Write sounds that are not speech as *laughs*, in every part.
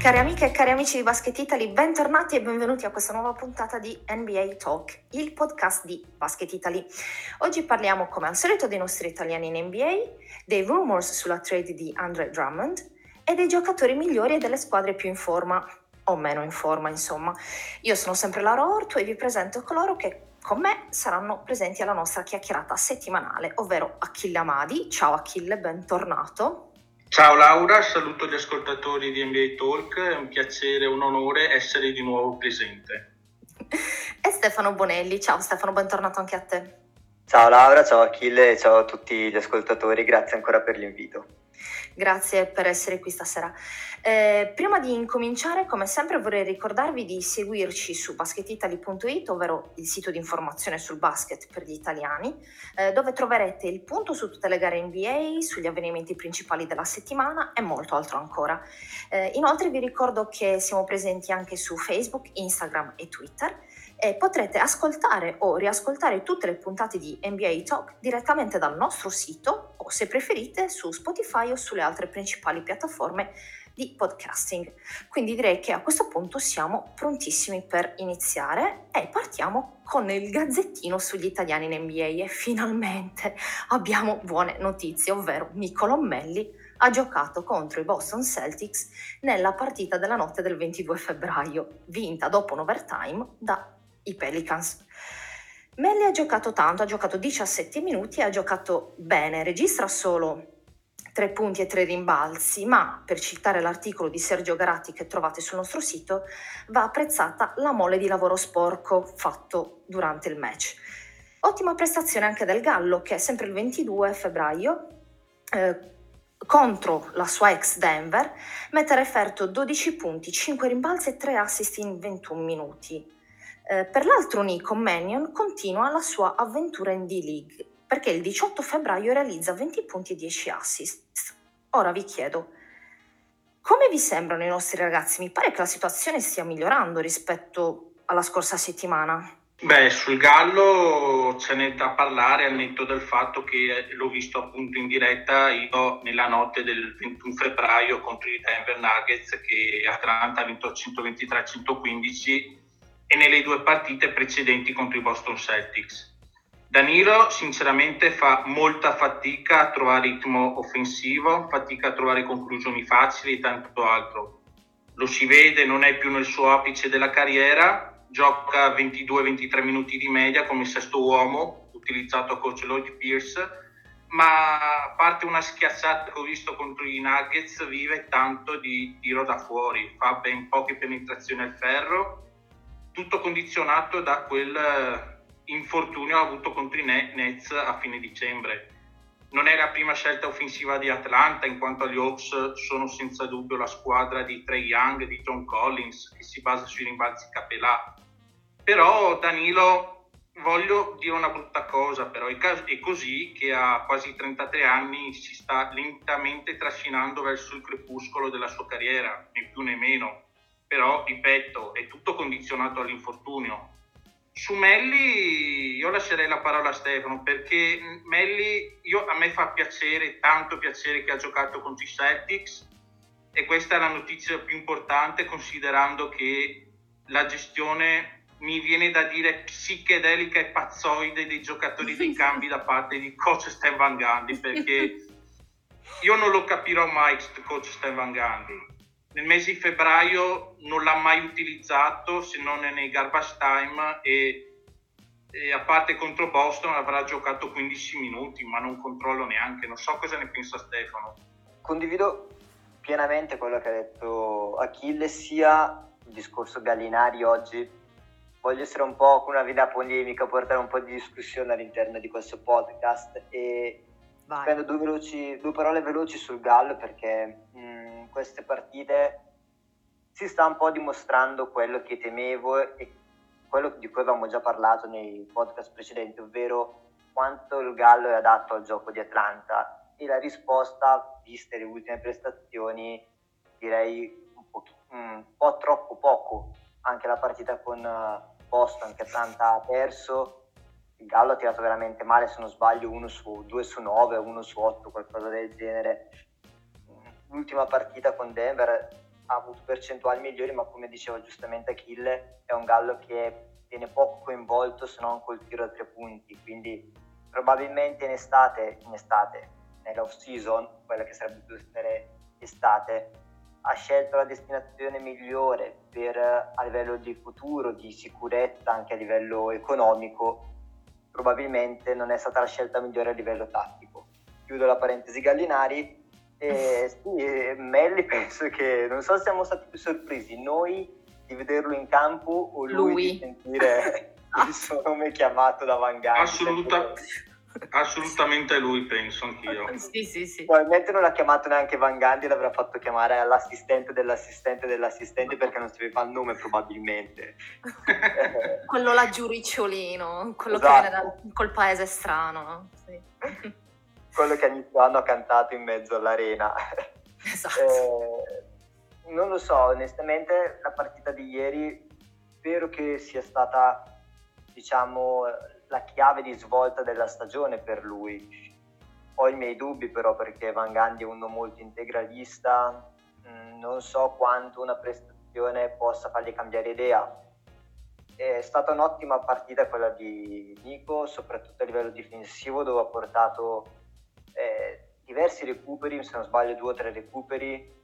Cari amiche e cari amici di Basket Italy, bentornati e benvenuti a questa nuova puntata di NBA Talk, il podcast di Basket Italy. Oggi parliamo come al solito dei nostri italiani in NBA, dei rumors sulla trade di Andre Drummond e dei giocatori migliori e delle squadre più in forma, o meno in forma insomma. Io sono sempre Laura Orto e vi presento coloro che con me saranno presenti alla nostra chiacchierata settimanale, ovvero Achille Amadi. Ciao Achille, bentornato. Ciao Laura, saluto gli ascoltatori di NBA Talk, è un piacere e un onore essere di nuovo presente. E Stefano Bonelli, ciao Stefano, bentornato anche a te. Ciao Laura, ciao Achille, ciao a tutti gli ascoltatori, grazie ancora per l'invito. Grazie per essere qui stasera. Eh, prima di incominciare, come sempre, vorrei ricordarvi di seguirci su basketitali.it, ovvero il sito di informazione sul basket per gli italiani, eh, dove troverete il punto su tutte le gare NBA, sugli avvenimenti principali della settimana e molto altro ancora. Eh, inoltre vi ricordo che siamo presenti anche su Facebook, Instagram e Twitter e potrete ascoltare o riascoltare tutte le puntate di NBA Talk direttamente dal nostro sito o se preferite su Spotify o sulle altre principali piattaforme di podcasting. Quindi direi che a questo punto siamo prontissimi per iniziare e partiamo con il gazzettino sugli italiani in NBA e finalmente abbiamo buone notizie, ovvero Nicolo Melli ha giocato contro i Boston Celtics nella partita della notte del 22 febbraio, vinta dopo un overtime da i Pelicans. Melli ha giocato tanto, ha giocato 17 minuti e ha giocato bene, registra solo 3 punti e 3 rimbalzi, ma per citare l'articolo di Sergio Garatti che trovate sul nostro sito, va apprezzata la mole di lavoro sporco fatto durante il match. Ottima prestazione anche del Gallo che sempre il 22 febbraio eh, contro la sua ex Denver mette a referto 12 punti, 5 rimbalzi e 3 assist in 21 minuti. Eh, per l'altro Nico Mannion continua la sua avventura in D-League perché il 18 febbraio realizza 20 punti e 10 assist. Ora vi chiedo, come vi sembrano i nostri ragazzi? Mi pare che la situazione stia migliorando rispetto alla scorsa settimana. Beh, sul Gallo ce n'è da parlare al netto del fatto che l'ho visto appunto in diretta io nella notte del 21 febbraio contro i Denver Nuggets che Atlanta ha vinto 123-115 e nelle due partite precedenti contro i Boston Celtics. Danilo sinceramente fa molta fatica a trovare ritmo offensivo, fatica a trovare conclusioni facili e tanto altro. Lo si vede, non è più nel suo apice della carriera, gioca 22-23 minuti di media come sesto uomo, utilizzato a coach Lloyd Pierce, ma a parte una schiacciata che ho visto contro i Nuggets, vive tanto di tiro da fuori, fa ben poche penetrazioni al ferro tutto condizionato da quel eh, infortunio avuto contro i Nets a fine dicembre. Non è la prima scelta offensiva di Atlanta, in quanto gli Hawks sono senza dubbio la squadra di Trey Young, di John Collins, che si basa sui rimbalzi capellà. Però Danilo, voglio dire una brutta cosa, però è così che a quasi 33 anni si sta lentamente trascinando verso il crepuscolo della sua carriera, né più né meno però ripeto, è tutto condizionato all'infortunio. Su Melli io lascerei la parola a Stefano perché Melli io, a me fa piacere, tanto piacere che ha giocato contro i Celtics e questa è la notizia più importante considerando che la gestione mi viene da dire psichedelica e pazzoide dei giocatori dei cambi da parte di coach Stan Van Gundy perché *laughs* io non lo capirò mai coach Stan Van Gundy nel mese di febbraio non l'ha mai utilizzato se non nei garbage time e, e, a parte contro Boston avrà giocato 15 minuti ma non controllo neanche. Non so cosa ne pensa Stefano. Condivido pienamente quello che ha detto Achille sia il discorso Gallinari oggi. Voglio essere un po' con una vita polemica portare un po' di discussione all'interno di questo podcast e Vai. spendo due, veloci, due parole veloci sul Gallo perché mh, queste partite si sta un po' dimostrando quello che temevo e quello di cui avevamo già parlato nei podcast precedenti, ovvero quanto il Gallo è adatto al gioco di Atlanta e la risposta, viste le ultime prestazioni, direi un po', un po troppo poco. Anche la partita con eh, Boston che Atlanta ha perso, il Gallo ha tirato veramente male, se non sbaglio, 1 su 2 su 9, 1 su 8, qualcosa del genere l'ultima partita con Denver ha avuto percentuali migliori, ma come diceva giustamente Achille, è un Gallo che viene poco coinvolto se non col tiro a tre punti, quindi probabilmente in estate, in estate nell'off season, quella che sarebbe più estate, ha scelto la destinazione migliore per, a livello di futuro, di sicurezza, anche a livello economico, probabilmente non è stata la scelta migliore a livello tattico. Chiudo la parentesi Gallinari. Sì, Melli *laughs* penso che non so se siamo stati più sorpresi noi di vederlo in campo o lui, lui. di sentire *laughs* il suo nome chiamato da Van Gaal. Assoluta, Assolutamente lui, penso anch'io. *laughs* sì, sì, sì. Probabilmente non l'ha chiamato neanche Van Gandhi, l'avrà fatto chiamare all'assistente dell'assistente dell'assistente perché non sapeva il nome probabilmente. quello là ricciolino, quello esatto. che viene da col paese strano. No? Sì. Quello che ogni anno ha cantato in mezzo all'arena. *laughs* Esatto. Eh, non lo so, onestamente la partita di ieri spero che sia stata, diciamo la chiave di svolta della stagione per lui. Ho i miei dubbi però perché Van Gandhi è uno molto integralista, mm, non so quanto una prestazione possa fargli cambiare idea. È stata un'ottima partita quella di Nico, soprattutto a livello difensivo dove ha portato diversi recuperi, se non sbaglio due o tre recuperi,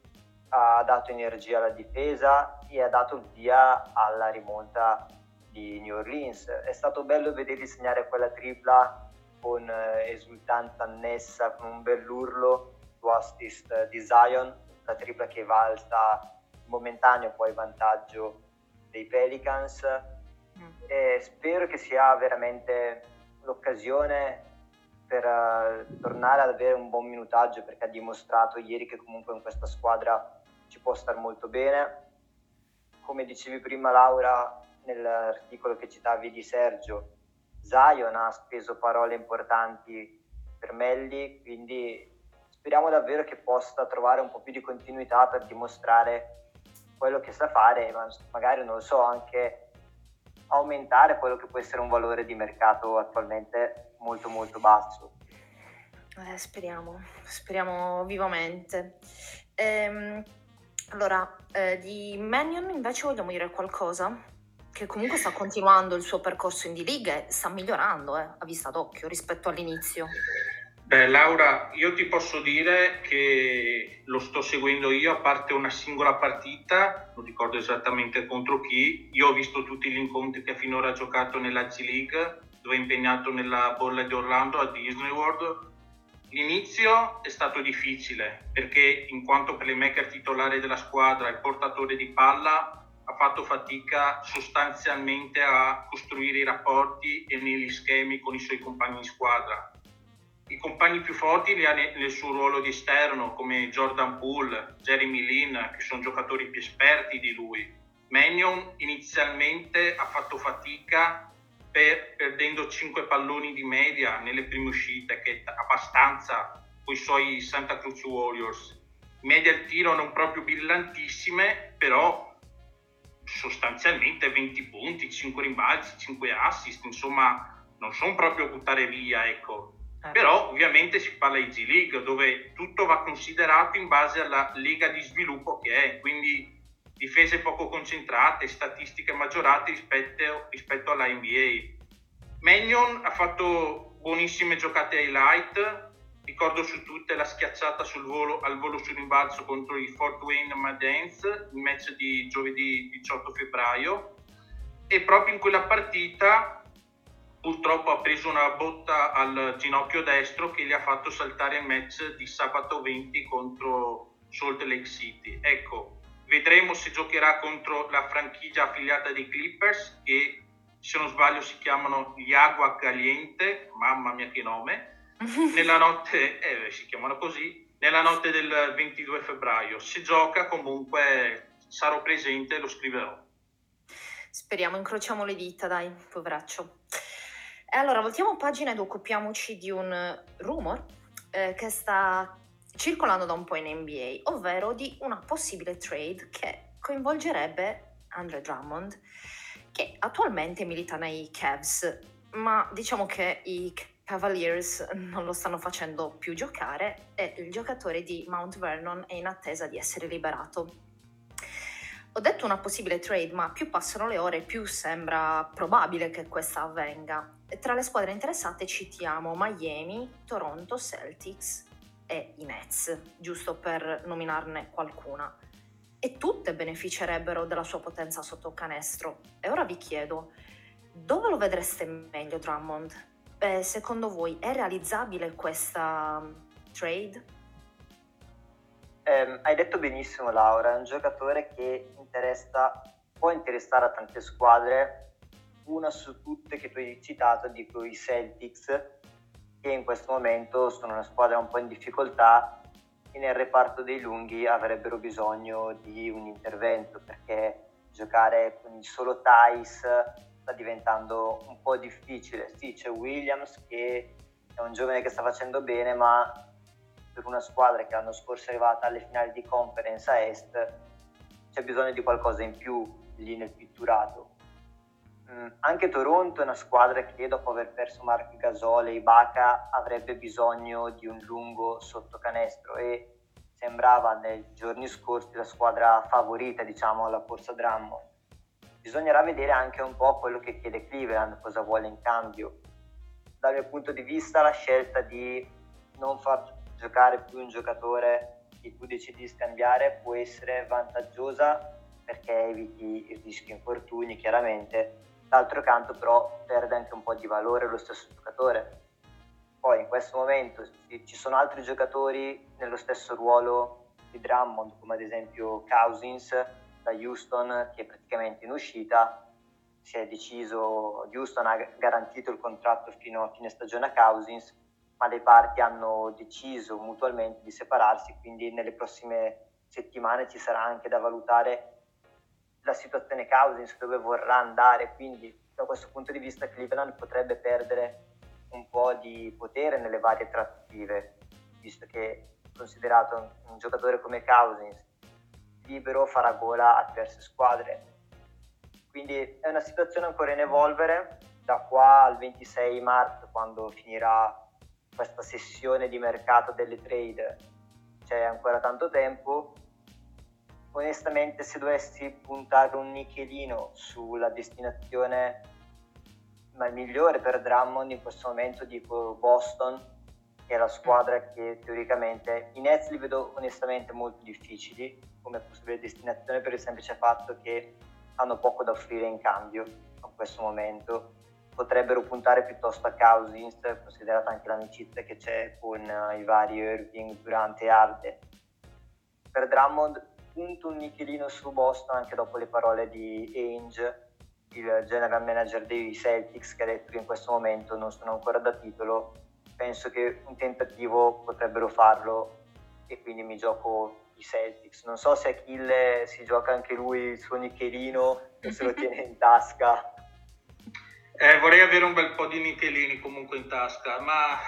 ha dato energia alla difesa e ha dato via alla rimonta di New Orleans. È stato bello vederli segnare quella tripla con eh, esultanza annessa, con un bell'urlo su assist di Zion, la tripla che valsa momentaneo poi vantaggio dei Pelicans. Mm. E spero che sia veramente l'occasione per uh, tornare ad avere un buon minutaggio perché ha dimostrato ieri che comunque in questa squadra ci può stare molto bene. Come dicevi prima Laura, nell'articolo che citavi di Sergio, Zion ha speso parole importanti per Melli, quindi speriamo davvero che possa trovare un po' più di continuità per dimostrare quello che sa fare, ma magari non lo so, anche aumentare quello che può essere un valore di mercato attualmente molto molto basso. Eh, speriamo, speriamo vivamente. Ehm, allora, eh, di Mannion invece vogliamo dire qualcosa? che comunque sta continuando il suo percorso in D-League e sta migliorando eh, a vista d'occhio rispetto all'inizio. Beh, Laura, io ti posso dire che lo sto seguendo io, a parte una singola partita, non ricordo esattamente contro chi. Io ho visto tutti gli incontri che finora ha giocato nella G-League, dove è impegnato nella bolla di Orlando a Disney World. L'inizio è stato difficile perché, in quanto playmaker titolare della squadra e portatore di palla, ha fatto fatica sostanzialmente a costruire i rapporti e negli schemi con i suoi compagni di squadra. I compagni più forti li ha nel suo ruolo di esterno, come Jordan Poole, Jeremy Lin, che sono giocatori più esperti di lui. Mannion inizialmente ha fatto fatica per, perdendo 5 palloni di media nelle prime uscite, che è abbastanza con i suoi Santa Cruz Warriors. Media al tiro non proprio brillantissime, però sostanzialmente 20 punti, 5 rimbalzi, 5 assist, insomma non sono proprio buttare via, ecco. Ovviamente si parla di G League dove tutto va considerato in base alla lega di sviluppo che è, quindi difese poco concentrate, statistiche maggiorate rispetto, rispetto alla NBA. Mannion ha fatto buonissime giocate highlight, ricordo su tutte la schiacciata volo, al volo sul rimbalzo contro i Fort Wayne Madens, il match di giovedì 18 febbraio, e proprio in quella partita purtroppo ha preso una botta al ginocchio destro che gli ha fatto saltare il match di sabato 20 contro Salt Lake City. Ecco, vedremo se giocherà contro la franchigia affiliata dei Clippers che se non sbaglio si chiamano gli Agua Caliente, mamma mia che nome, *laughs* nella notte, eh, si chiamano così, nella notte del 22 febbraio. Se gioca comunque sarò presente e lo scriverò. Speriamo, incrociamo le dita, dai, poveraccio. E allora, voltiamo pagina ed occupiamoci di un rumor eh, che sta circolando da un po' in NBA, ovvero di una possibile trade che coinvolgerebbe Andre Drummond, che attualmente milita nei Cavs, ma diciamo che i Cavaliers non lo stanno facendo più giocare e il giocatore di Mount Vernon è in attesa di essere liberato. Ho detto una possibile trade, ma più passano le ore, più sembra probabile che questa avvenga. Tra le squadre interessate citiamo Miami, Toronto, Celtics e i Nets, giusto per nominarne qualcuna. E tutte beneficerebbero della sua potenza sotto canestro. E ora vi chiedo, dove lo vedreste meglio Drummond? Beh, secondo voi è realizzabile questa um, trade? Eh, hai detto benissimo Laura, è un giocatore che può interessare a tante squadre, una su tutte che tu hai citato, dico i Celtics, che in questo momento sono una squadra un po' in difficoltà e nel reparto dei lunghi avrebbero bisogno di un intervento perché giocare con il solo Thais sta diventando un po' difficile. Sì, c'è Williams che è un giovane che sta facendo bene, ma per una squadra che l'anno scorso è arrivata alle finali di conference a est, c'è bisogno di qualcosa in più lì nel pitturato. Mm, anche Toronto è una squadra che dopo aver perso Mark Gasol e Ibaka avrebbe bisogno di un lungo sotto canestro e sembrava nei giorni scorsi la squadra favorita diciamo alla corsa Drummond. Bisognerà vedere anche un po' quello che chiede Cleveland, cosa vuole in cambio. Dal mio punto di vista la scelta di non far giocare più un giocatore che tu decidi di scambiare può essere vantaggiosa perché eviti il rischio infortuni chiaramente, d'altro canto però perde anche un po' di valore lo stesso giocatore. Poi in questo momento ci sono altri giocatori nello stesso ruolo di Drummond, come ad esempio Cousins da Houston che è praticamente in uscita, si è deciso, Houston ha garantito il contratto fino a fine stagione a Cousins, ma le parti hanno deciso mutualmente di separarsi, quindi nelle prossime settimane ci sarà anche da valutare la situazione Cousins, dove vorrà andare, quindi da questo punto di vista Cleveland potrebbe perdere un po' di potere nelle varie trattative, visto che considerato un, giocatore come Cousins libero farà gola a diverse squadre. Quindi è una situazione ancora in evolvere da qua al 26 marzo quando finirà questa sessione di mercato delle trade c'è ancora tanto tempo. Onestamente, se dovessi puntare un nichelino sulla destinazione ma migliore per Drummond in questo momento, dico Boston, che è la squadra che teoricamente i Nets li vedo onestamente molto difficili come possibile destinazione per il semplice fatto che hanno poco da offrire in cambio a questo momento potrebbero puntare piuttosto a Cousins, considerata anche l'amicizia che c'è con uh, i vari Irving, Durante e Arde. Per Drummond punto un nichelino su Boston anche dopo le parole di Ainge, il general manager dei Celtics, che ha detto che in questo momento non sono ancora da titolo. Penso che un tentativo potrebbero farlo e quindi mi gioco i Celtics. Non so se Achille si gioca anche lui il suo nichelino o se lo tiene in tasca *laughs* eh, vorrei avere un bel po' di nichelini comunque in tasca, ma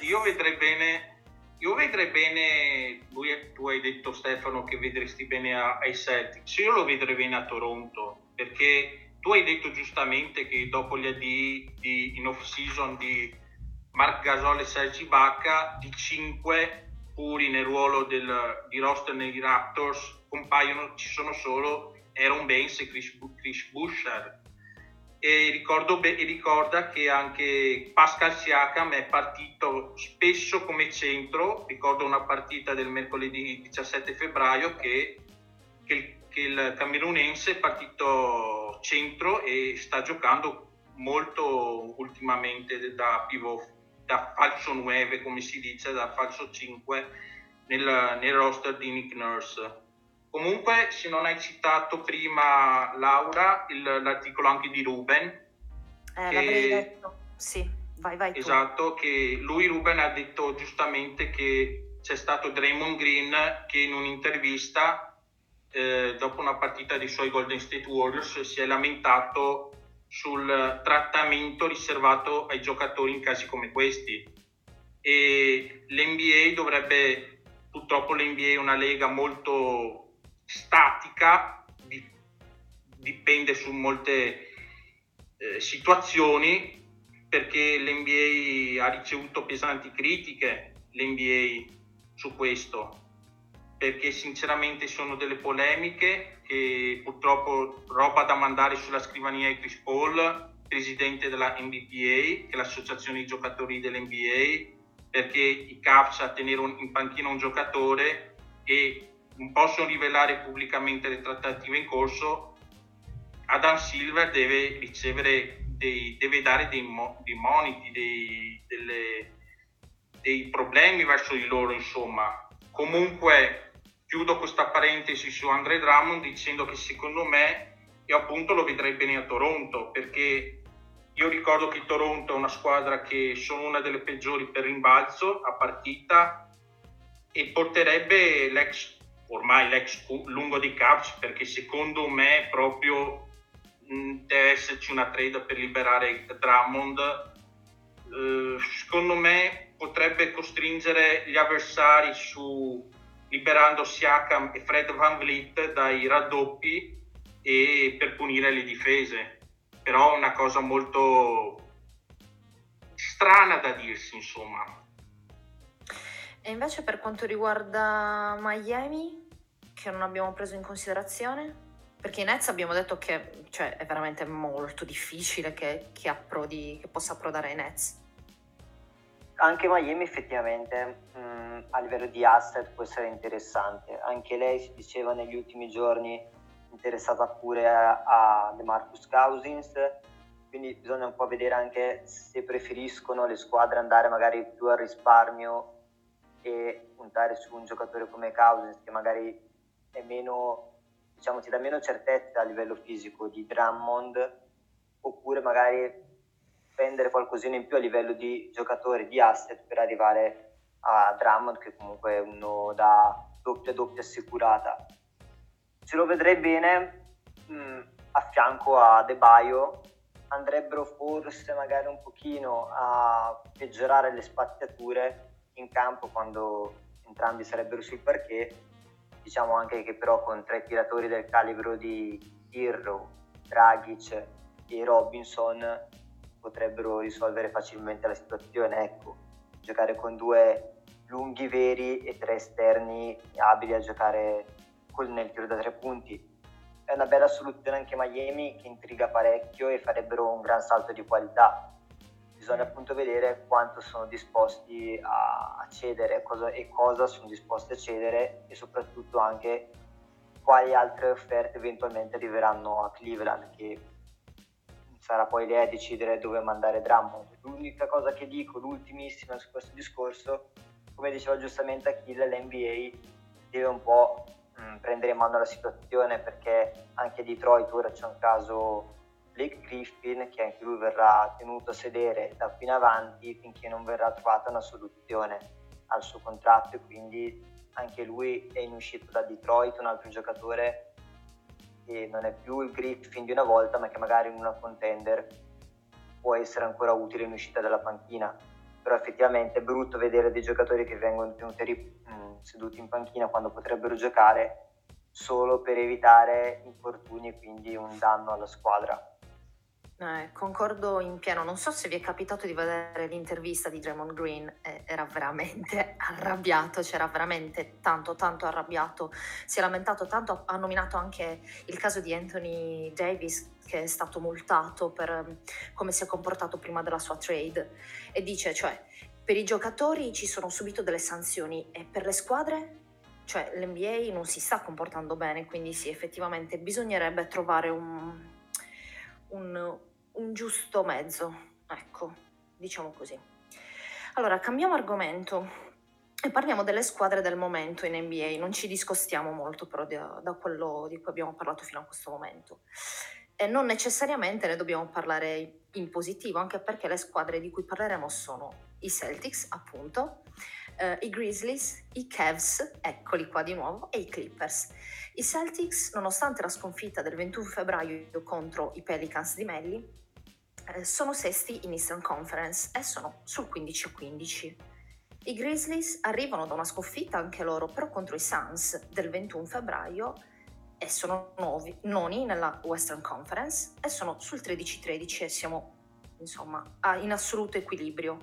io vedrei bene, io vedrei bene, lui, tu hai detto Stefano che vedresti bene a, ai Celtics, io lo vedrei bene a Toronto, perché tu hai detto giustamente che dopo gli addii di, in off season di Mark Gasol e Sergi Bacca, di 5 puri nel ruolo del, di roster negli Raptors, compaiono, ci sono solo Aaron Baines e Chris, Chris Boucher e, ricordo e ricorda che anche Pascal Siakam è partito spesso come centro, ricordo una partita del mercoledì 17 febbraio che, che, il, che il camerunense è partito centro e sta giocando molto ultimamente da pivot, da falso 9 come si dice, da falso 5 nel, nel roster di Nick Nurse. Comunque, se non hai citato prima, Laura, il, l'articolo anche di Ruben. Eh, che, l'avrei detto, sì, vai, vai. Esatto, tu. che lui, Ruben, ha detto giustamente che c'è stato Draymond Green che in un'intervista, eh, dopo una partita dei suoi Golden State Warriors, si è lamentato sul trattamento riservato ai giocatori in casi come questi. E l'NBA dovrebbe, purtroppo l'NBA è una lega molto statica, dipende su molte eh, situazioni, perché l'NBA ha ricevuto pesanti critiche, l'NBA su questo. perché sinceramente sono delle polemiche e purtroppo roba da mandare sulla scrivania di Chris Paul, presidente della NBPA, che è l'associazione dei giocatori dell'NBA, perché i Cavs a tenere un, in panchina un giocatore e non possono rivelare pubblicamente le trattative in corso, Adam Silver deve ricevere dei, deve dare dei, mo, dei moniti, dei, delle, dei problemi verso di loro, insomma. Comunque chiudo questa parentesi su Andre Drummond dicendo che secondo me io appunto lo vedrei bene a Toronto perché io ricordo che Toronto è una squadra che sono una delle peggiori per rimbalzo a partita e porterebbe l'ex, ormai l'ex lungo dei Cavs perché secondo me proprio deve esserci una trade per liberare Drummond. Uh, secondo me potrebbe costringere gli avversari su liberando Siakam e Fred Van Vliet dai raddoppi e per punire le difese. Però è una cosa molto strana da dirsi, insomma. E invece per quanto riguarda Miami, che non abbiamo preso in considerazione? Perché i Nets abbiamo detto che cioè, è veramente molto difficile che, che, approdi, che possa approdare ai Nets. Anche Miami effettivamente mh, mm, a livello di asset può essere interessante. Anche lei si diceva negli ultimi giorni interessata pure a, a DeMarcus Cousins, quindi bisogna un po' vedere anche se preferiscono le squadre andare magari più al risparmio e puntare su un giocatore come Cousins che magari è meno, diciamo, ti dà meno certezza a livello fisico di Drummond, oppure magari spendere qualcosina in più a livello di giocatore, di asset per arrivare a Drummond che comunque è uno da doppia doppia assicurata. Ce lo vedrei bene mh, mm, a fianco a De Baio, andrebbero forse magari un pochino a peggiorare le spaziature in campo quando entrambi sarebbero sul parquet. Diciamo anche che però con tre tiratori del calibro di Irro, Dragic e Robinson potrebbero risolvere facilmente la situazione. Ecco, giocare con due lunghi veri e tre esterni abili a giocare nel tiro da tre punti. È una bella soluzione anche Miami che intriga parecchio e farebbero un gran salto di qualità. Bisogna appunto vedere quanto sono disposti a, cedere cosa, e cosa sono disposti a cedere e soprattutto anche quali altre offerte eventualmente arriveranno a Cleveland che sarà poi lei a decidere dove mandare Drummond. L'unica cosa che dico, l'ultimissima su questo discorso, come diceva giustamente Achille, l'NBA deve un po' mm, prendere in mano la situazione perché anche Detroit ora c'è un caso Blake Griffin che anche lui verrà tenuto a sedere da qui in avanti finché non verrà trovata una soluzione al suo contratto e quindi anche lui è in uscita da Detroit, un altro giocatore che non è più il Griffin di una volta, ma che magari in una contender può essere ancora utile in uscita dalla panchina. Però effettivamente è brutto vedere dei giocatori che vengono tenuti mh, seduti in panchina quando potrebbero giocare solo per evitare infortuni e quindi un danno alla squadra. Eh, concordo in pieno, non so se vi è capitato di vedere l'intervista di Draymond Green, eh, era veramente *laughs* arrabbiato, c'era veramente tanto tanto arrabbiato, si è lamentato tanto, ha nominato anche il caso di Anthony Davis che è stato multato per um, come si è comportato prima della sua trade. E dice cioè per i giocatori ci sono subito delle sanzioni e per le squadre cioè l'NBA non si sta comportando bene, quindi sì, effettivamente bisognerebbe trovare un, un, un giusto mezzo, ecco, diciamo così. Allora, cambiamo argomento e parliamo delle squadre del momento in NBA, non ci discostiamo molto però da, da quello di cui abbiamo parlato fino a questo momento. E non necessariamente ne dobbiamo parlare in positivo, anche perché le squadre di cui parleremo sono i Celtics, appunto, eh, i Grizzlies, i Cavs, eccoli qua di nuovo, e i Clippers. I Celtics, nonostante la sconfitta del 21 febbraio contro i Pelicans di Melli, eh, sono sesti in Eastern Conference e sono sul 15-15. I Grizzlies arrivano da una sconfitta anche loro, però contro i Suns del 21 febbraio e sono nuovi, noni nella Western Conference e sono sul 13-13 e siamo insomma in assoluto equilibrio.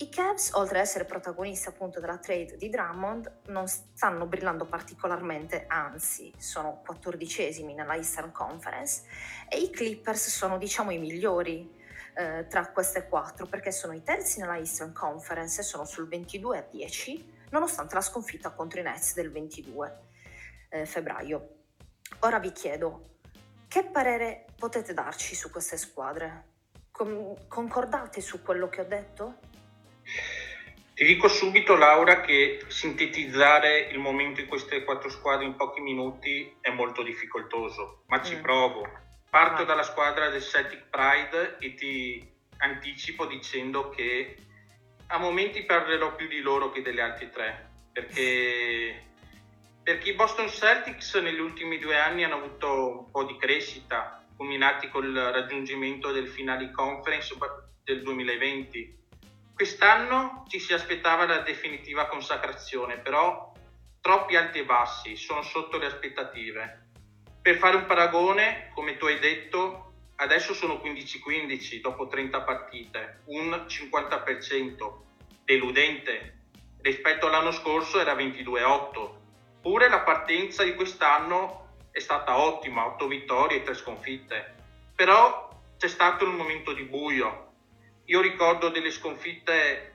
I Cavs, oltre ad essere protagonisti appunto della trade di Drummond, non stanno brillando particolarmente, anzi sono quattordicesimi nella Eastern Conference e i Clippers sono diciamo i migliori eh, tra queste quattro perché sono i terzi nella Eastern Conference e sono sul 22 a 10 nonostante la sconfitta contro i Nets del 22 eh, febbraio. Ora vi chiedo, che parere potete darci su queste squadre? Con- concordate su quello che ho detto? Ti dico subito, Laura, che sintetizzare il momento di queste quattro squadre in pochi minuti è molto difficoltoso, ma ci mm. provo. Parto ah. dalla squadra del Celtic Pride e ti anticipo dicendo che a momenti parlerò più di loro che delle altre tre, perché, perché i Boston Celtics negli ultimi due anni hanno avuto un po' di crescita, culminati col raggiungimento del finale conference del 2020 Quest'anno ci si aspettava la definitiva consacrazione, però troppi alti e bassi, sono sotto le aspettative. Per fare un paragone, come tu hai detto, adesso sono 15-15 dopo 30 partite, un 50%, deludente. Rispetto all'anno scorso era 22-8. Pure la partenza di quest'anno è stata ottima, 8 vittorie e 3 sconfitte. Però c'è stato il momento di buio, io ricordo delle sconfitte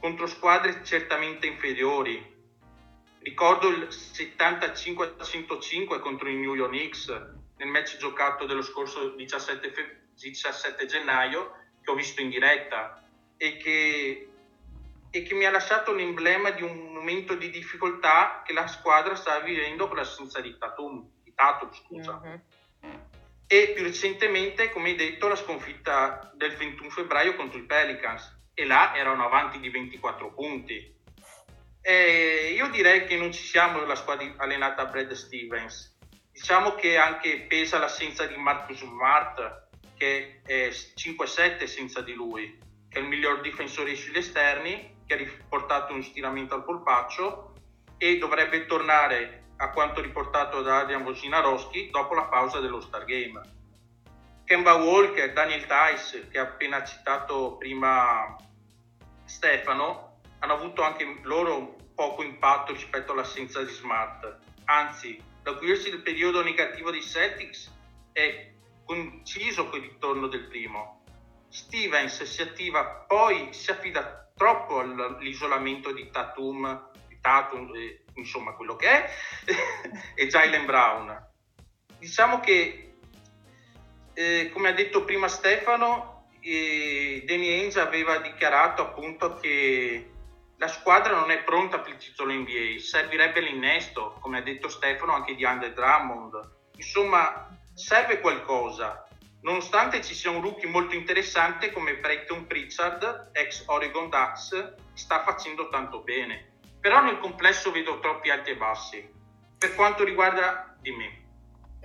contro squadre certamente inferiori. Ricordo il 75-105 contro i New York Knicks nel match giocato dello scorso 17, fe- 17 gennaio che ho visto in diretta e che, e che mi ha lasciato l'emblema di un momento di difficoltà che la squadra stava vivendo con l'assenza di Tatum, di Tatum scusa. Mm-hmm e più recentemente, come hai detto, la sconfitta del 21 febbraio contro i Pelicans e là erano avanti di 24 punti. E io direi che non ci siamo la squadra allenata a Brad Stevens. Diciamo che anche pesa l'assenza di Marcus Smart, che è 5-7 senza di lui, che è il miglior difensore sugli esterni, che ha riportato un stiramento al polpaccio e dovrebbe tornare a quanto riportato da Adrian Wojnarowski dopo la pausa dello Star Game. Kemba Walker, Daniel Tice, che ha appena citato prima Stefano, hanno avuto anche loro poco impatto rispetto all'assenza di Smart. Anzi, l'acuirsi del periodo negativo dei Celtics è coinciso con il ritorno del primo. Stevens si attiva, poi si affida troppo all'isolamento di Tatum, di Tatum eh, insomma quello che è, *laughs* e Jalen Brown. Diciamo che, eh, come ha detto prima Stefano, eh, Danny Ainge aveva dichiarato appunto che la squadra non è pronta per il titolo NBA, servirebbe l'innesto, come ha detto Stefano, anche di Under Drummond. Insomma, serve qualcosa, nonostante ci sia un rookie molto interessante come Brayton Pritchard, ex Oregon Ducks, sta facendo tanto bene però nel complesso vedo troppi alti e bassi. Per quanto riguarda di me.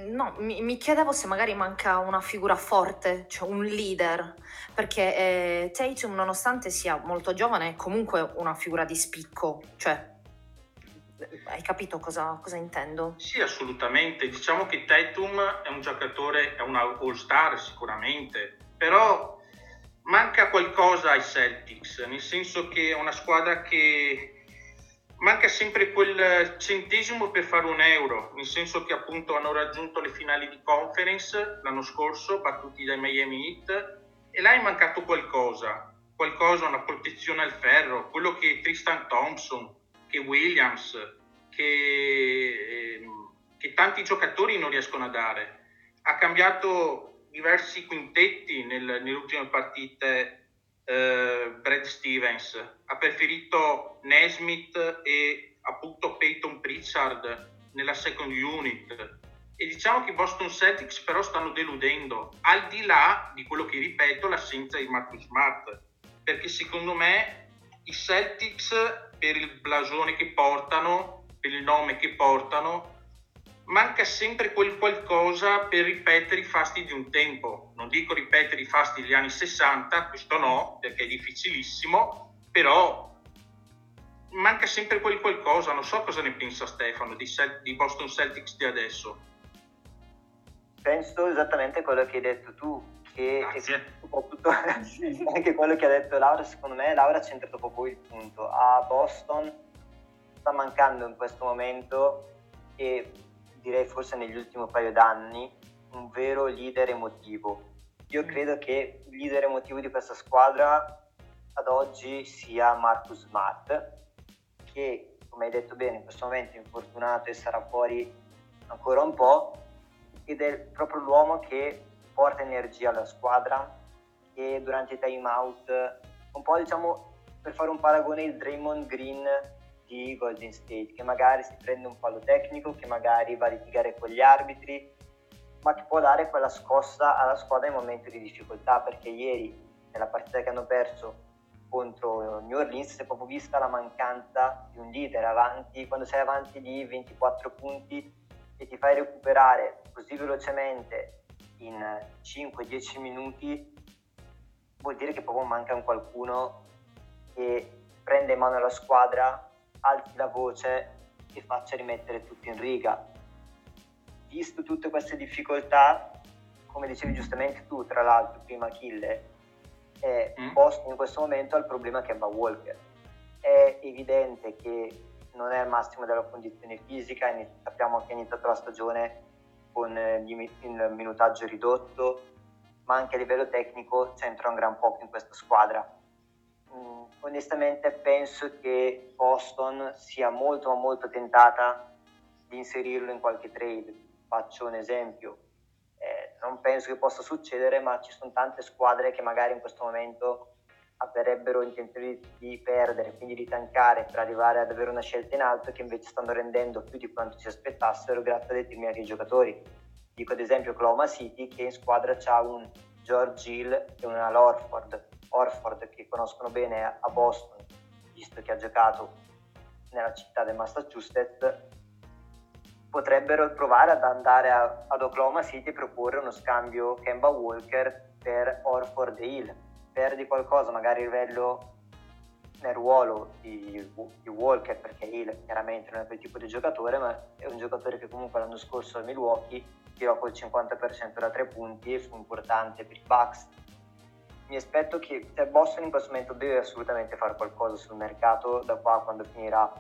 No, mi, mi, chiedevo se magari manca una figura forte, cioè un leader, perché eh, Tatum, nonostante sia molto giovane, è comunque una figura di spicco, cioè hai capito cosa, cosa, intendo? Sì, assolutamente. Diciamo che Tatum è un giocatore, è una all-star sicuramente, però manca qualcosa ai Celtics, nel senso che è una squadra che manca sempre quel centesimo per fare un euro, nel senso che appunto hanno raggiunto le finali di conference l'anno scorso, battuti dai Miami Heat, e là è mancato qualcosa, qualcosa, una protezione al ferro, quello che Tristan Thompson, che Williams, che, ehm, che tanti giocatori non riescono a dare. Ha cambiato diversi quintetti nel, nelle ultime partite eh, Brad Stevens, ha preferito Nesmith e appunto Peyton Pritchard nella second unit. E diciamo che i Boston Celtics però stanno deludendo, al di là di quello che ripeto, l'assenza di Marcus Smart, perché secondo me i Celtics per il blasone che portano, per il nome che portano, manca sempre quel qualcosa per ripetere i fasti di un tempo. Non dico ripetere i fasti degli anni 60, questo no, perché è difficilissimo, però manca sempre quel qualcosa. Non so cosa ne pensa Stefano di, di Boston Celtics di adesso. Penso esattamente quello che hai detto tu, che soprattutto *laughs* anche quello che ha detto Laura, secondo me Laura ha centrato proprio il punto. A Boston sta mancando in questo momento e direi forse negli ultimi paio d'anni un vero leader emotivo. Io credo che il leader emotivo di questa squadra ad oggi sia Marcus Smart, che come hai detto bene in questo momento è infortunato e sarà fuori ancora un po', ed è proprio l'uomo che porta energia alla squadra e durante i time out, un po' diciamo per fare un paragone il Draymond Green di Golden State, che magari si prende un fallo tecnico, che magari va a litigare con gli arbitri, ma che può dare quella scossa alla squadra in momenti di difficoltà, perché ieri nella partita che hanno perso contro New Orleans si è proprio vista la mancanza di un leader avanti, quando sei avanti di 24 punti e ti fai recuperare così velocemente in 5-10 minuti, vuol dire che proprio manca un qualcuno che prende in mano la squadra alzi la voce e faccia rimettere tutto in riga. Visto tutte queste difficoltà, come dicevi giustamente tu, tra l'altro, prima Achille, è mm. posto in questo momento al problema Kemba Walker. È evidente che non è al massimo della condizione fisica, sappiamo che è iniziato la stagione con il minutaggio ridotto, ma anche a livello tecnico c'entra un gran poco in questa squadra onestamente penso che Boston sia molto molto tentata di inserirlo in qualche trade. Faccio un esempio, eh, non penso che possa succedere, ma ci sono tante squadre che magari in questo momento avrebbero intenzione di perdere, quindi di tankare per arrivare ad avere una scelta in alto che invece stanno rendendo più di quanto si aspettassero grazie a determinati giocatori. Dico ad esempio Oklahoma City che in squadra c'ha un George Hill e una Lorford Orford che conoscono bene a Boston, visto che ha giocato nella città del Massachusetts, potrebbero provare ad andare a, ad Oklahoma City e proporre uno scambio Kemba Walker per Orford e Hill. Perdi qualcosa magari a livello nel ruolo di, di, Walker perché Hill chiaramente non è quel tipo di giocatore ma è un giocatore che comunque l'anno scorso a Milwaukee tirò col 50% da tre punti e fu importante per i Bucks mi aspetto che cioè Boston in questo momento deve assolutamente fare qualcosa sul mercato da qua quando finirà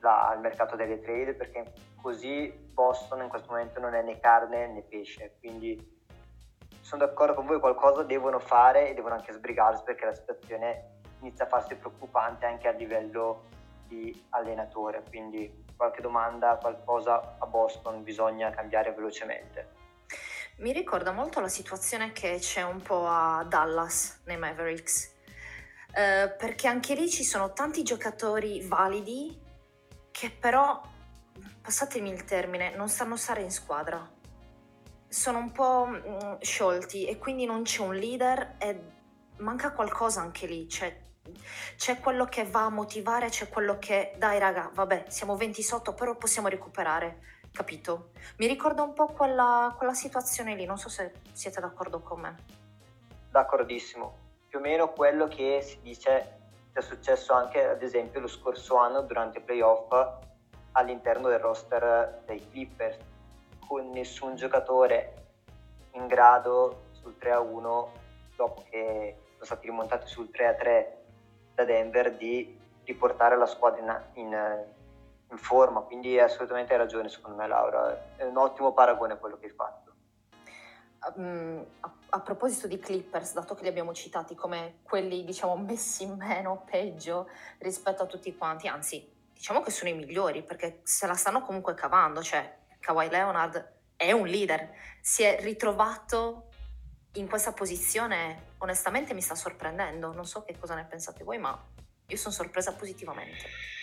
la, il mercato delle trade perché così Boston in questo momento non è né carne né pesce. Quindi sono d'accordo con voi qualcosa devono fare e devono anche sbrigarsi perché la situazione inizia a farsi preoccupante anche a livello di allenatore. Quindi qualche domanda qualcosa a Boston bisogna cambiare velocemente mi ricorda molto la situazione che c'è un po' a Dallas nei Mavericks, eh, perché anche lì ci sono tanti giocatori validi che però, passatemi il termine, non sanno stare in squadra. Sono un po' mh, mm, sciolti e quindi non c'è un leader e manca qualcosa anche lì. C'è, c'è quello che va a motivare, c'è quello che, dai raga, vabbè, siamo 20 sotto, però possiamo recuperare capito? Mi ricorda un po' quella, quella situazione lì, non so se siete d'accordo con me. D'accordissimo, più o meno quello che si dice è successo anche ad esempio lo scorso anno durante i playoff all'interno del roster dei Clippers, con nessun giocatore in grado sul 3-1 dopo che sono stati rimontati sul 3-3 da Denver di riportare la squadra in, in in forma, quindi assolutamente hai ragione secondo me Laura, è un ottimo paragone quello che hai fatto. Um, a, a, proposito di Clippers, dato che li abbiamo citati come quelli diciamo messi in meno, peggio rispetto a tutti quanti, anzi diciamo che sono i migliori perché se la stanno comunque cavando, cioè Kawhi Leonard è un leader, si è ritrovato in questa posizione, onestamente mi sta sorprendendo, non so che cosa ne pensate voi, ma io sono sorpresa positivamente.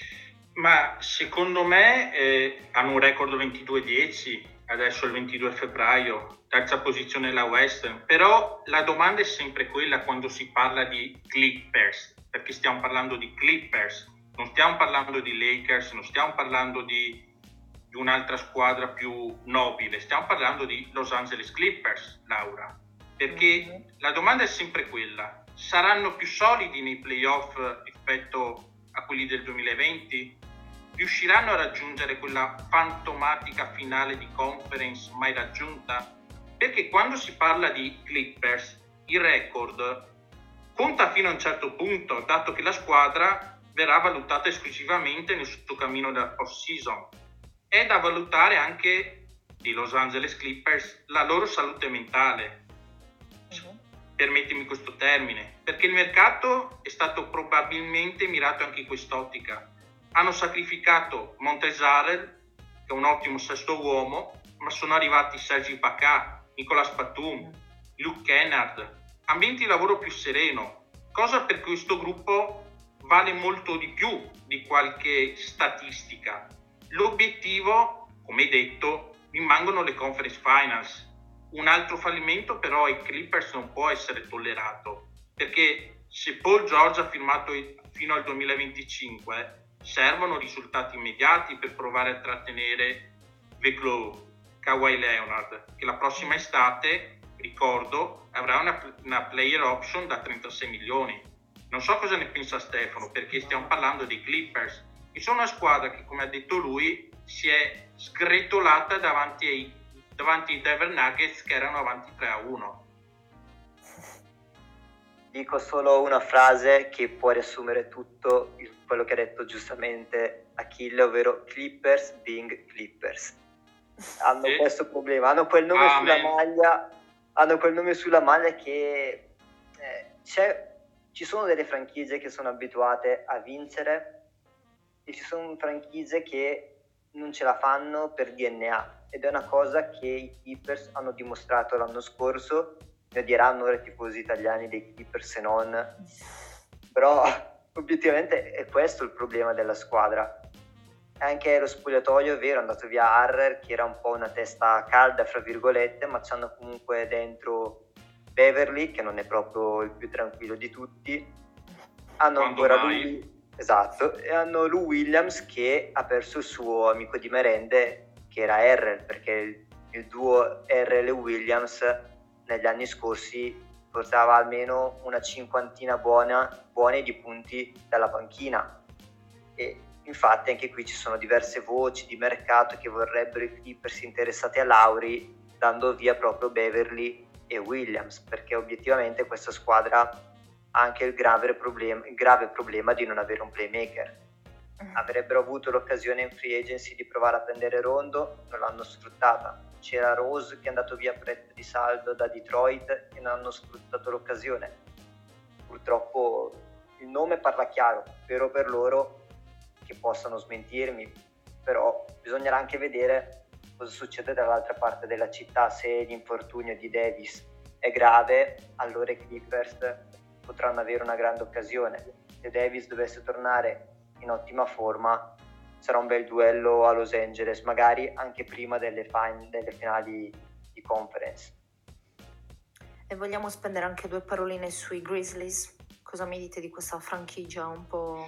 Ma secondo me eh, hanno un record 22-10, adesso il 22 febbraio, terza posizione la Western, però la domanda è sempre quella quando si parla di Clippers, perché stiamo parlando di Clippers, non stiamo parlando di Lakers, non stiamo parlando di, di un'altra squadra più nobile, stiamo parlando di Los Angeles Clippers, Laura, perché mm-hmm. la domanda è sempre quella, saranno più solidi nei playoff rispetto a quelli del 2020? Riusciranno a raggiungere quella fantomatica finale di conference mai raggiunta? Perché quando si parla di Clippers, il record conta fino a un certo punto, dato che la squadra verrà valutata esclusivamente nel suo cammino della post-season. È da valutare anche di Los Angeles Clippers la loro salute mentale. Uh-huh. Permettimi questo termine, perché il mercato è stato probabilmente mirato anche in quest'ottica. Hanno sacrificato Montesarel, che è un ottimo sesto uomo, ma sono arrivati Sergi Pacà, Nicolas Batum, Luke Kennard, ambienti di lavoro più sereno, cosa per questo gruppo vale molto di più di qualche statistica. L'obiettivo, come detto, rimangono le conference finals. Un altro fallimento però ai Clippers non può essere tollerato, perché se Paul George ha firmato fino al 2025, servono risultati immediati per provare a trattenere Veclow, Kawhi Leonard, che la prossima estate, ricordo, avrà una, una player option da 36 milioni. Non so cosa ne pensa Stefano, perché stiamo parlando dei Clippers, che sono una squadra che, come ha detto lui, si è sgretolata davanti ai, davanti ai Denver Nuggets che erano avanti 3 a 1. Dico solo una frase che può riassumere tutto quello che ha detto giustamente Achille, ovvero Clippers being Clippers. Hanno sì. questo problema, hanno quel nome Amen. sulla maglia, hanno quel nome sulla maglia che eh, ci sono delle franchigie che sono abituate a vincere e ci sono franchigie che non ce la fanno per DNA ed è una cosa che i Clippers hanno dimostrato l'anno scorso, ne diranno ora i tifosi italiani dei Clippers se non, però obiettivamente è questo il problema della squadra. Anche lo spogliatoio è vero, è andato via Harrer che era un po' una testa calda, fra virgolette, ma c'hanno comunque dentro Beverly che non è proprio il più tranquillo di tutti. Hanno Quando ancora mai? lui Esatto, e hanno Lou Williams che ha perso il suo amico di merende che era Errol, perché il, duo Errol e Williams negli anni scorsi portava almeno una cinquantina buona, buone di punti dalla panchina. E infatti anche qui ci sono diverse voci di mercato che vorrebbero i Clippers interessati a Lauri, dando via proprio Beverly e Williams, perché obiettivamente questa squadra anche il grave problema, il grave problema di non avere un playmaker. Mm. Avrebbero avuto l'occasione in free agency di provare a prendere Rondo, non l'hanno sfruttata. C'era Rose che è andato via a prezzo di saldo da Detroit e non hanno sfruttato l'occasione. Purtroppo il nome parla chiaro, spero per loro che possano smentirmi, però bisognerà anche vedere cosa succede dall'altra parte della città se l'infortunio di Davis è grave, allora i Clippers potranno avere una grande occasione. Se Davis dovesse tornare in ottima forma, sarà un bel duello a Los Angeles, magari anche prima delle, fin- delle finali di conference. E vogliamo spendere anche due paroline sui Grizzlies? Cosa mi dite di questa franchigia un po'...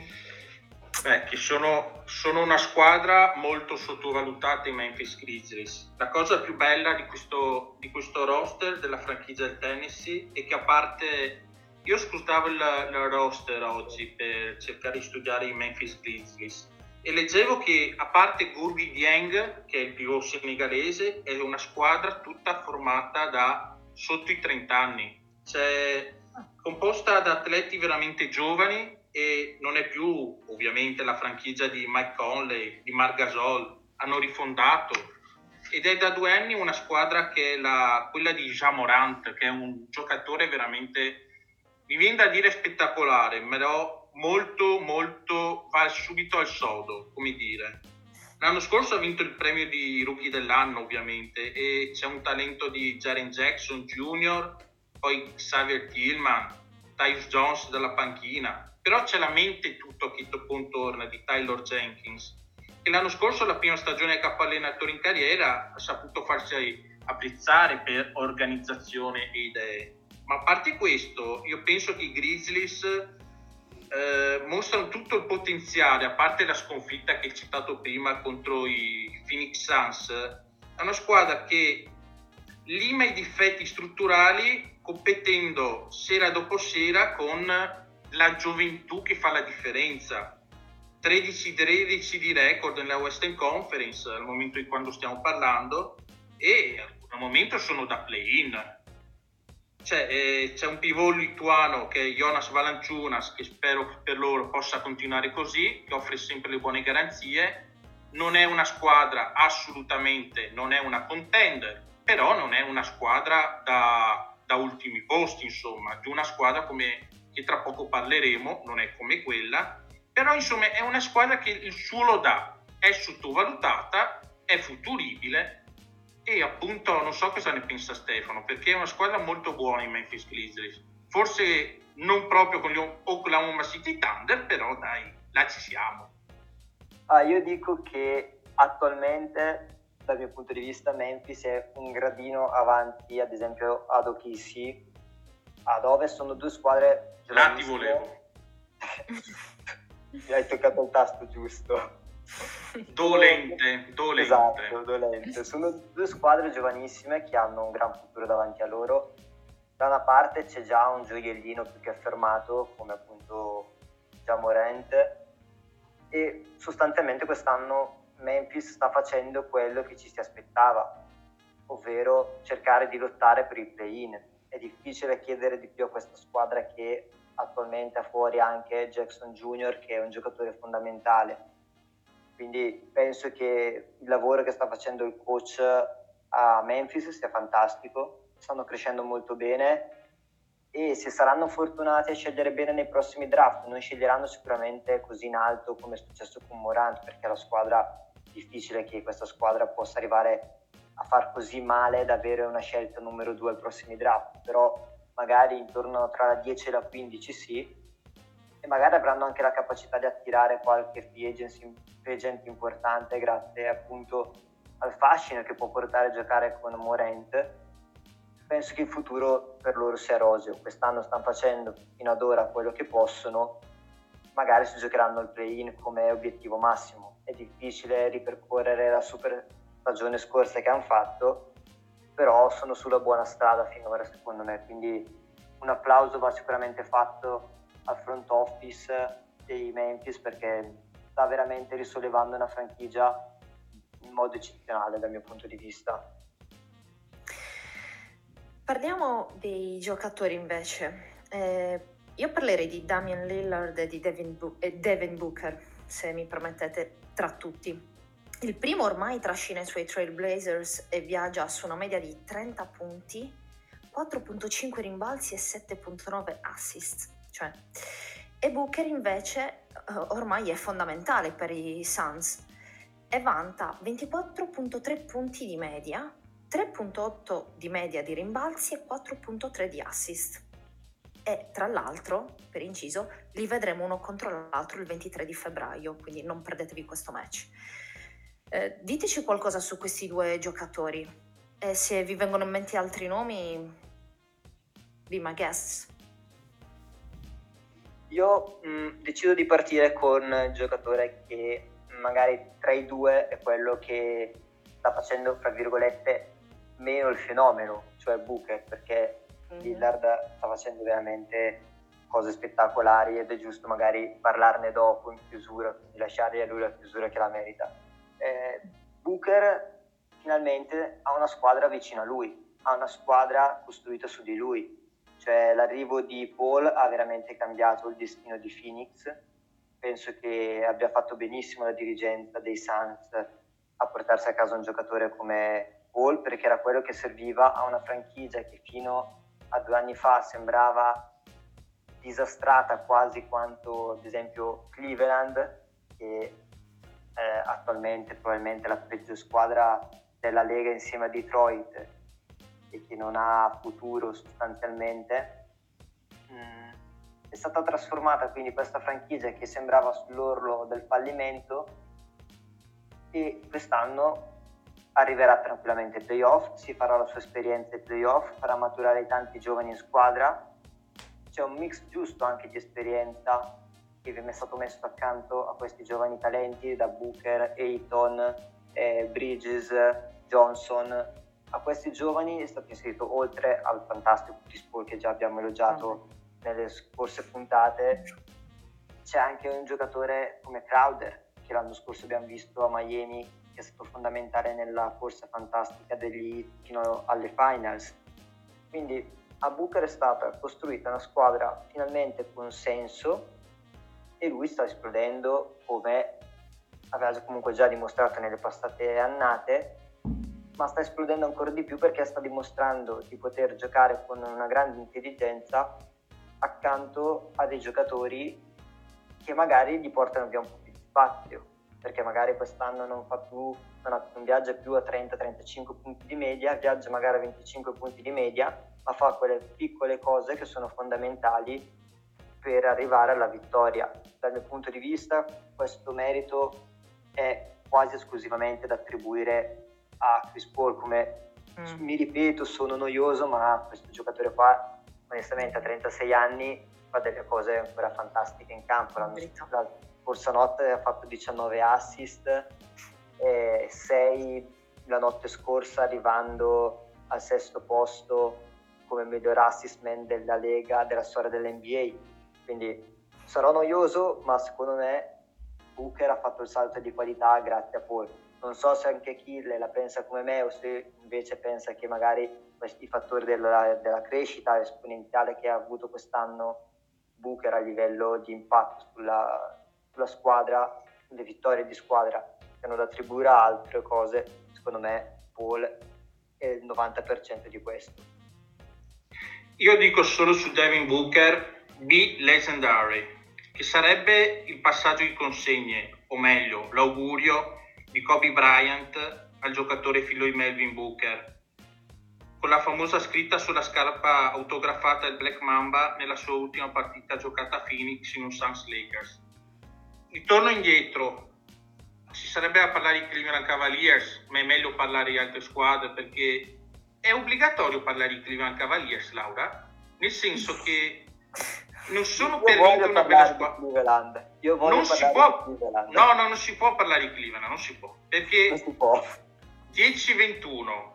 Beh, che sono, sono, una squadra molto sottovalutata i Memphis Grizzlies. La cosa più bella di questo, di questo roster della franchigia del Tennessee è che a parte io scrutavo il, il roster oggi per cercare di studiare i Memphis Grizzlies e leggevo che a parte Gurgi Dieng, che è il pivot senegalese, è una squadra tutta formata da sotto i 30 anni, cioè composta da atleti veramente giovani e non è più ovviamente la franchigia di Mike Conley, di Marc Gasol, hanno rifondato. Ed è da due anni una squadra che è la, quella di Jean Morant, che è un giocatore veramente mi viene da dire spettacolare, però molto, molto, va subito al sodo, come dire. L'anno scorso ha vinto il premio di rookie dell'anno, ovviamente, e c'è un talento di Jaren Jackson Jr., poi Xavier Tillman, Tyus Jones dalla panchina, però c'è la mente tutto che contorna di Tyler Jenkins, che l'anno scorso, la prima stagione capo allenatore in carriera, ha saputo farsi apprezzare per organizzazione e idee ma a parte questo, io penso che i Grizzlies eh, mostrano tutto il potenziale, a parte la sconfitta che hai citato prima contro i Phoenix Suns. È una squadra che lima i difetti strutturali competendo sera dopo sera con la gioventù che fa la differenza. 13-13 di record nella Western Conference al momento di quando stiamo parlando e al momento sono da play-in. C'è, eh, c'è un pivot lituano che è Jonas Valanciunas, che spero per loro possa continuare così, che offre sempre le buone garanzie. Non è una squadra assolutamente, non è una contender, però non è una squadra da, da ultimi posti, insomma, di una squadra come che tra poco parleremo, non è come quella, però insomma è una squadra che il suo lo dà, è sottovalutata, è futuribile e appunto non so cosa ne pensa Stefano, perché è una squadra molto buona in Memphis Grizzlies, forse non proprio con gli Oklahoma City Thunder, però dai, là ci siamo. Ah, io dico che attualmente dal mio punto di vista Memphis è un gradino avanti ad esempio ad OKC ad ovest sono due squadre là ti volevo. *laughs* hai toccato il tasto giusto dolente dolente esatto dolente sono due squadre giovanissime che hanno un gran futuro davanti a loro da una parte c'è già un gioiellino più che affermato come appunto Jamorant e sostanzialmente quest'anno Memphis sta facendo quello che ci si aspettava, ovvero cercare di lottare per il play-in. È difficile chiedere di più a questa squadra che attualmente ha fuori anche Jackson Jr., che è un giocatore fondamentale. Quindi penso che il lavoro che sta facendo il coach a Memphis sia fantastico, stanno crescendo molto bene e se saranno fortunati a scegliere bene nei prossimi draft, non sceglieranno sicuramente così in alto come è successo con Morant, perché la squadra difficile che questa squadra possa arrivare a far così male da avere una scelta numero due ai prossimi draft, però magari intorno tra la 10 e la 15 sì, e magari avranno anche la capacità di attirare qualche free, agency, free agent importante grazie appunto al fascino che può portare a giocare con Morent. Penso che il futuro per loro sia roseo, quest'anno stanno facendo fino ad ora quello che possono, magari si giocheranno il play-in come obiettivo massimo. È difficile ripercorrere la super stagione scorsa che hanno fatto, però sono sulla buona strada finora secondo me, quindi un applauso va sicuramente fatto al front office dei Memphis perché sta veramente risollevando una franchigia in modo eccezionale dal mio punto di vista. Parliamo dei giocatori invece. Eh, io parlerei di Damian Lillard e di Devin, Bu- e Devin Booker, se mi permettete tra tutti. Il primo ormai trascina i suoi Trailblazers e viaggia su una media di 30 punti, 4.5 rimbalzi e 7.9 assist. Cioè. E Booker invece uh, ormai è fondamentale per i Suns e vanta 24.3 punti di media, 3.8 di media di rimbalzi e 4.3 di assist e tra l'altro, per inciso, li vedremo uno contro l'altro il 23 di febbraio, quindi non perdetevi questo match. Eh, diteci qualcosa su questi due giocatori e se vi vengono in mente altri nomi, be my guests. Io mh, mm, decido di partire con il giocatore che magari tra i due è quello che sta facendo, fra virgolette, meno il fenomeno, cioè Booker, perché mm-hmm. Lillard sta facendo veramente cose spettacolari ed è giusto magari parlarne dopo in chiusura, quindi lasciargli a lui la chiusura che la merita. Eh, Booker finalmente ha una squadra vicino a lui, ha una squadra costruita su di lui, cioè l'arrivo di Paul ha veramente cambiato il destino di Phoenix, penso che abbia fatto benissimo la dirigenza dei Suns a portarsi a casa un giocatore come Paul perché era quello che serviva a una franchigia che fino a due anni fa sembrava disastrata quasi quanto ad esempio Cleveland, che è attualmente probabilmente la peggio squadra della Lega insieme a Detroit e che non ha futuro sostanzialmente, mm, è stata trasformata quindi questa franchigia che sembrava sull'orlo del fallimento e quest'anno arriverà tranquillamente ai playoff, si farà la sua esperienza ai playoff, farà maturare tanti giovani in squadra. C'è un mix giusto anche di esperienza che viene stato messo accanto a questi giovani talenti da Booker, Ayton, eh, Bridges, Johnson. A questi giovani è stato inserito oltre al fantastico Paul che già abbiamo elogiato nelle scorse puntate, c'è anche un giocatore come Crowder che l'anno scorso abbiamo visto a Miami che è stato fondamentale nella corsa fantastica degli fino alle finals. Quindi a Booker è stata costruita una squadra finalmente con senso e lui sta esplodendo come aveva comunque già dimostrato nelle passate annate, ma sta esplodendo ancora di più perché sta dimostrando di poter giocare con una grande intelligenza accanto a dei giocatori che magari gli portano via un po' più di spazio, perché magari quest'anno non, più, non viaggia più a 30-35 punti di media, viaggia magari a 25 punti di media, ma fa quelle piccole cose che sono fondamentali per arrivare alla vittoria. Dal mio punto di vista questo merito è quasi esclusivamente da attribuire a Chris Paul come mm. mi ripeto sono noioso ma questo giocatore qua onestamente a 36 anni fa delle cose ancora fantastiche in campo. La, la scorsa notte ha fatto 19 assist, e 6 la notte scorsa arrivando al sesto posto come miglior assist man della Lega, della storia dell'NBA. Quindi sarò noioso, ma secondo me Booker ha fatto il salto di qualità grazie a Paul. Non so se anche Kill la pensa come me o se invece pensa che magari questi fattori della, della crescita esponenziale che ha avuto quest'anno Booker a livello di impatto sulla, sulla squadra, le vittorie di squadra hanno da attribuire a altre cose, secondo me Paul è il 90% di questo. Io dico solo su Devin Booker, be legendary, che sarebbe il passaggio di consegne, o meglio, l'augurio di Kobe Bryant al giocatore figlio di Melvin Booker, con la famosa scritta sulla scarpa autografata del Black Mamba nella sua ultima partita giocata a Phoenix in un Suns Lakers. Ritorno indietro, si sarebbe a parlare di Cleveland Cavaliers, ma è meglio parlare di altre squadre perché è obbligatorio parlare di Cleveland Cavaliers, Laura, nel senso che non sono per niente una bella squadra. Io voglio non si può, No, no, non si può parlare di Cleveland, non si può, perché 10-21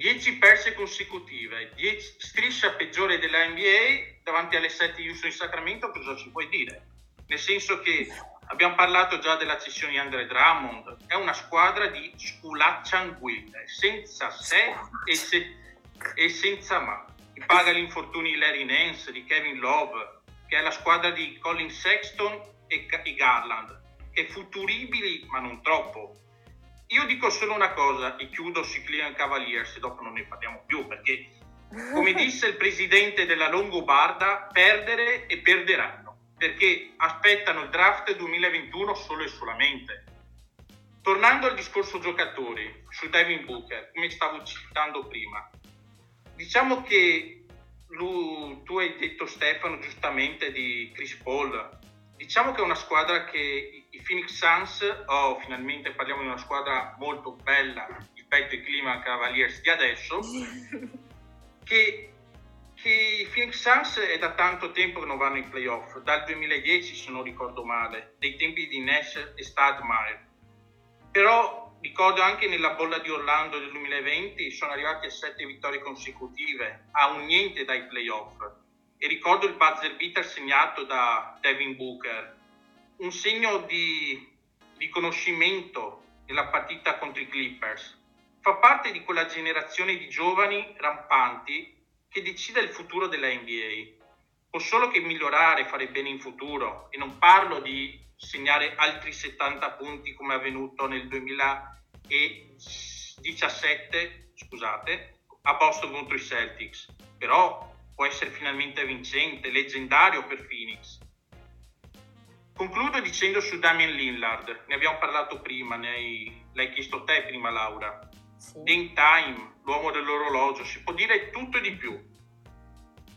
10 perse consecutive, 10 striscia peggiore della NBA davanti alle 7 Houston in Sacramento, cosa ci puoi dire? Nel senso che abbiamo parlato già della cessione di Andre Drummond, è una squadra di sculaccianguille, senza se e, se e senza ma. Paga gli infortuni di Larry Nance, di Kevin Love, che è la squadra di Colin Sexton e, Garland, che futuribili ma non troppo io dico solo una cosa e chiudo sui Cleveland Cavaliers, dopo non ne parliamo più perché, come disse il presidente della Longobarda, perdere e perderanno perché aspettano il draft 2021 solo e solamente. Tornando al discorso giocatori, su Devin Booker, come stavo citando prima, diciamo che tu hai detto Stefano giustamente di Chris Paul, diciamo che è una squadra che i Phoenix Suns, oh finalmente parliamo di una squadra molto bella rispetto ai Clima Cavaliers di adesso, *laughs* che, che i Phoenix Suns è da tanto tempo che non vanno in playoff, dal 2010 se non ricordo male, dei tempi di Nash e Stadmeyer. Però ricordo anche nella bolla di Orlando del 2020 sono arrivati a sette vittorie consecutive, a un niente dai playoff e ricordo il buzzer beater segnato da Devin Booker, un segno di riconoscimento nella partita contro i Clippers. Fa parte di quella generazione di giovani rampanti che decide il futuro della NBA. Può solo che migliorare, fare bene in futuro e non parlo di segnare altri 70 punti come è avvenuto nel 2017, scusate, a Boston contro i Celtics, però può essere finalmente vincente, leggendario per Phoenix. Concludo dicendo su Damien Lillard, ne abbiamo parlato prima, hai, l'hai chiesto te prima Laura. Sì. In time, l'uomo dell'orologio, si può dire tutto e di più.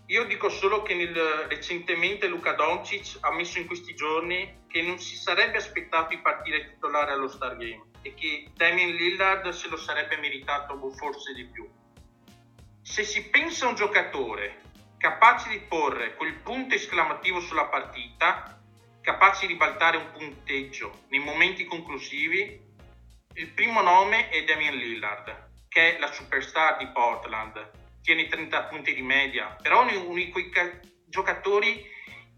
Io dico solo che nel, recentemente Luca Doncic ha messo in questi giorni che non si sarebbe aspettato di partire titolare allo Star Game e che Damien Lillard se lo sarebbe meritato forse di più. Se si pensa a un giocatore capaci di porre quel punto esclamativo sulla partita, capaci di baltare un punteggio nei momenti conclusivi, il primo nome è Damian Lillard, che è la superstar di Portland, tiene 30 punti di media, però è uno di quei ca- giocatori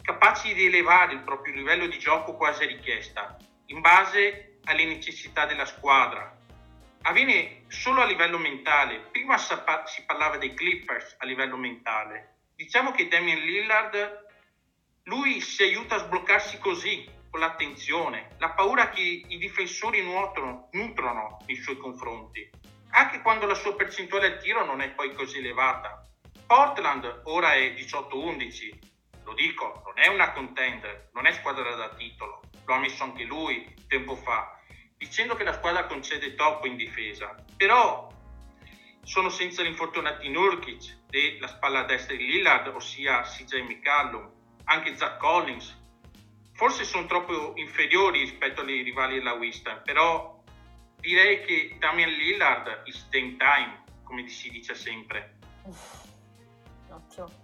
capaci di elevare il proprio livello di gioco quasi a richiesta, in base alle necessità della squadra, avviene solo a livello mentale. Prima si parlava dei Clippers a livello mentale. Diciamo che Damian Lillard, lui si aiuta a sbloccarsi così, con l'attenzione, la paura che i difensori nuotrono, nutrono nei suoi confronti, anche quando la sua percentuale al tiro non è poi così elevata. Portland ora è 18-11, lo dico, non è una contender, non è squadra da titolo, lo ha messo anche lui tempo fa, dicendo che la squadra concede troppo in difesa, però sono senza l'infortunati Nurkic e la spalla destra di Lillard, ossia CJ McCallum, anche Zach Collins, forse sono troppo inferiori rispetto ai rivali della Winston, però direi che Damian Lillard is game time, come si dice sempre. Ottimo.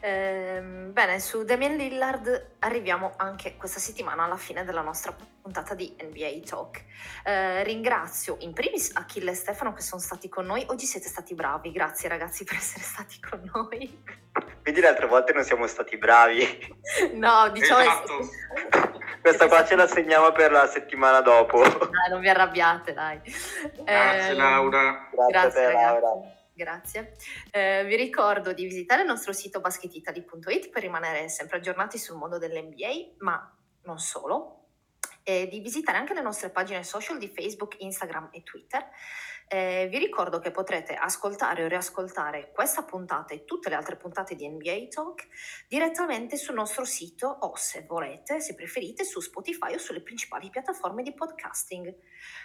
Eh, bene, su Damian Lillard arriviamo anche questa settimana alla fine della nostra puntata di NBA Talk. Eh, ringrazio in primis Achille e Stefano che sono stati con noi. Oggi siete stati bravi, grazie ragazzi per essere stati con noi. Quindi le altre volte non siamo stati bravi. No, diciamo... Esatto. Questa qua ce la segniamo per la settimana dopo. Dai, non vi arrabbiate, dai. Grazie eh, Laura. Grazie, grazie te, Laura. Grazie. Eh, vi ricordo di visitare il nostro sito basketitali.it per rimanere sempre aggiornati sul mondo dell'NBA, ma non solo, e di visitare anche le nostre pagine social di Facebook, Instagram e Twitter. Eh, vi ricordo che potrete ascoltare o riascoltare questa puntata e tutte le altre puntate di NBA Talk direttamente sul nostro sito o se volete, se preferite, su Spotify o sulle principali piattaforme di podcasting.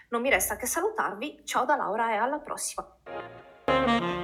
Non mi resta che salutarvi, ciao da Laura e alla prossima!